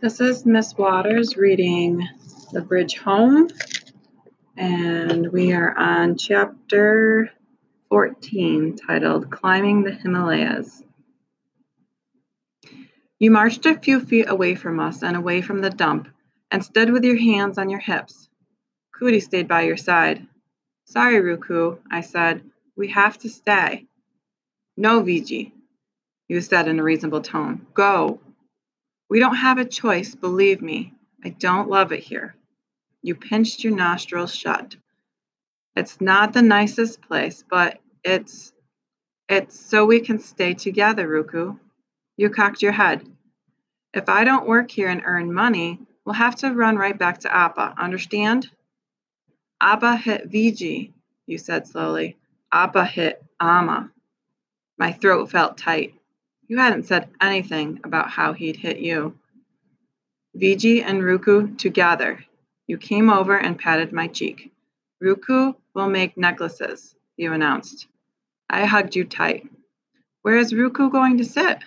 This is Miss Waters reading The Bridge Home, and we are on chapter 14 titled Climbing the Himalayas. You marched a few feet away from us and away from the dump and stood with your hands on your hips. Kutti stayed by your side. Sorry, Rukku, I said. We have to stay. No, Viji, you said in a reasonable tone. Go. We don't have a choice, believe me. I don't love it here. You pinched your nostrils shut. It's not the nicest place, but it's it's so we can stay together, Rukku. You cocked your head. If I don't work here and earn money, we'll have to run right back to Appa, understand? Appa hit Viji, you said slowly. Appa hit Amma. My throat felt tight. You hadn't said anything about how he'd hit you. Viji and Rukku together. You came over and patted my cheek. Rukku will make necklaces, you announced. I hugged you tight. Where is Rukku going to sit?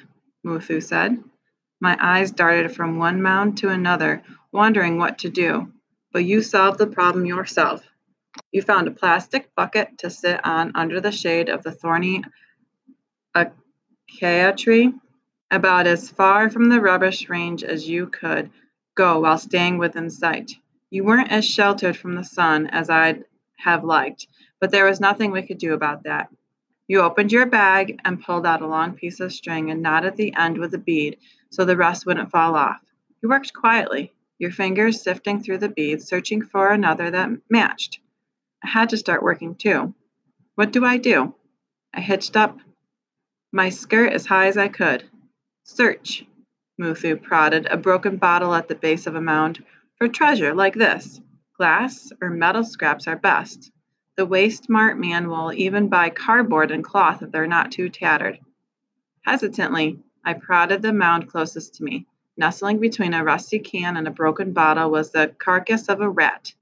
Muthu said. My eyes darted from one mound to another, wondering what to do. But you solved the problem yourself. You found a plastic bucket to sit on under the shade of the thorny tree, about as far from the rubbish range as you could go while staying within sight. You weren't as sheltered from the sun as I'd have liked, but there was nothing we could do about that. You opened your bag and pulled out a long piece of string and knotted the end with a bead so the rest wouldn't fall off. You worked quietly, your fingers sifting through the beads, searching for another that matched. I had to start working too. What do I do? I hitched up my skirt as high as I could. Search, Muthu prodded a broken bottle at the base of a mound, for treasure like this. Glass or metal scraps are best. The waste smart man will even buy cardboard and cloth if they're not too tattered. Hesitantly, I prodded the mound closest to me. Nestling between a rusty can and a broken bottle was the carcass of a rat.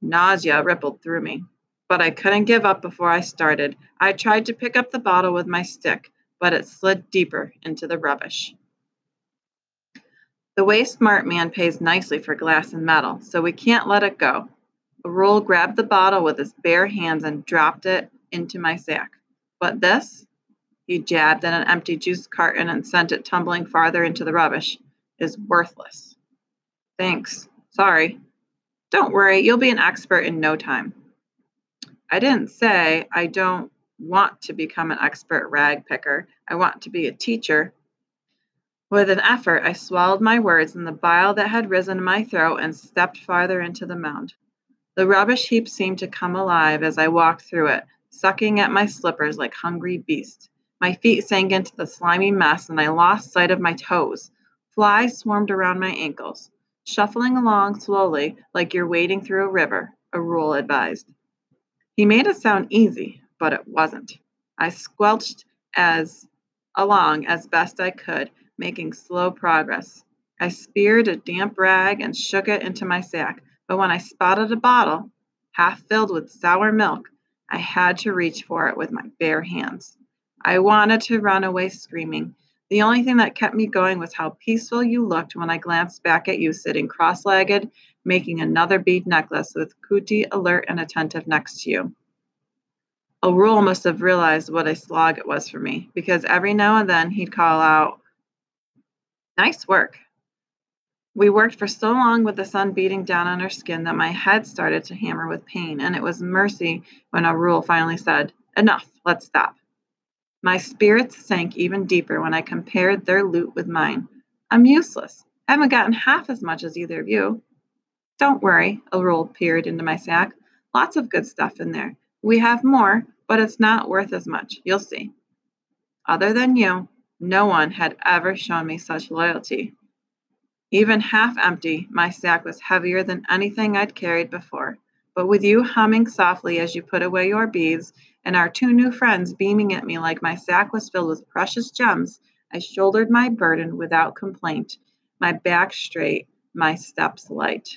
Nausea rippled through me but I couldn't give up before I started. I tried to pick up the bottle with my stick, but it slid deeper into the rubbish. The way smart man pays nicely for glass and metal, so we can't let it go. Arul grabbed the bottle with his bare hands and dropped it into my sack. But this? He jabbed at an empty juice carton and sent it tumbling farther into the rubbish. Is worthless. Thanks. Sorry. Don't worry, you'll be an expert in no time. I didn't say I don't want to become an expert rag picker. I want to be a teacher. With an effort, I swallowed my words and the bile that had risen in my throat and stepped farther into the mound. The rubbish heap seemed to come alive as I walked through it, sucking at my slippers like hungry beasts. My feet sank into the slimy mess and I lost sight of my toes. Flies swarmed around my ankles. Shuffling along slowly, like you're wading through a river, Arul advised. He made it sound easy, but it wasn't. I squelched as along as best I could, making slow progress. I speared a damp rag and shook it into my sack, but when I spotted a bottle, half filled with sour milk, I had to reach for it with my bare hands. I wanted to run away screaming. The only thing that kept me going was how peaceful you looked when I glanced back at you sitting cross legged making another bead necklace with Kutti alert and attentive next to you. Arul must have realized what a slog it was for me, because every now and then he'd call out, Nice work. We worked for so long with the sun beating down on our skin that my head started to hammer with pain, and it was mercy when Arul finally said, Enough, let's stop. My spirits sank even deeper when I compared their loot with mine. I'm useless. I haven't gotten half as much as either of you. Don't worry, Arul peered into my sack. Lots of good stuff in there. We have more, but it's not worth as much. You'll see. Other than you, no one had ever shown me such loyalty. Even half empty, my sack was heavier than anything I'd carried before. But with you humming softly as you put away your beads, and our two new friends beaming at me like my sack was filled with precious gems, I shouldered my burden without complaint, my back straight, my steps light.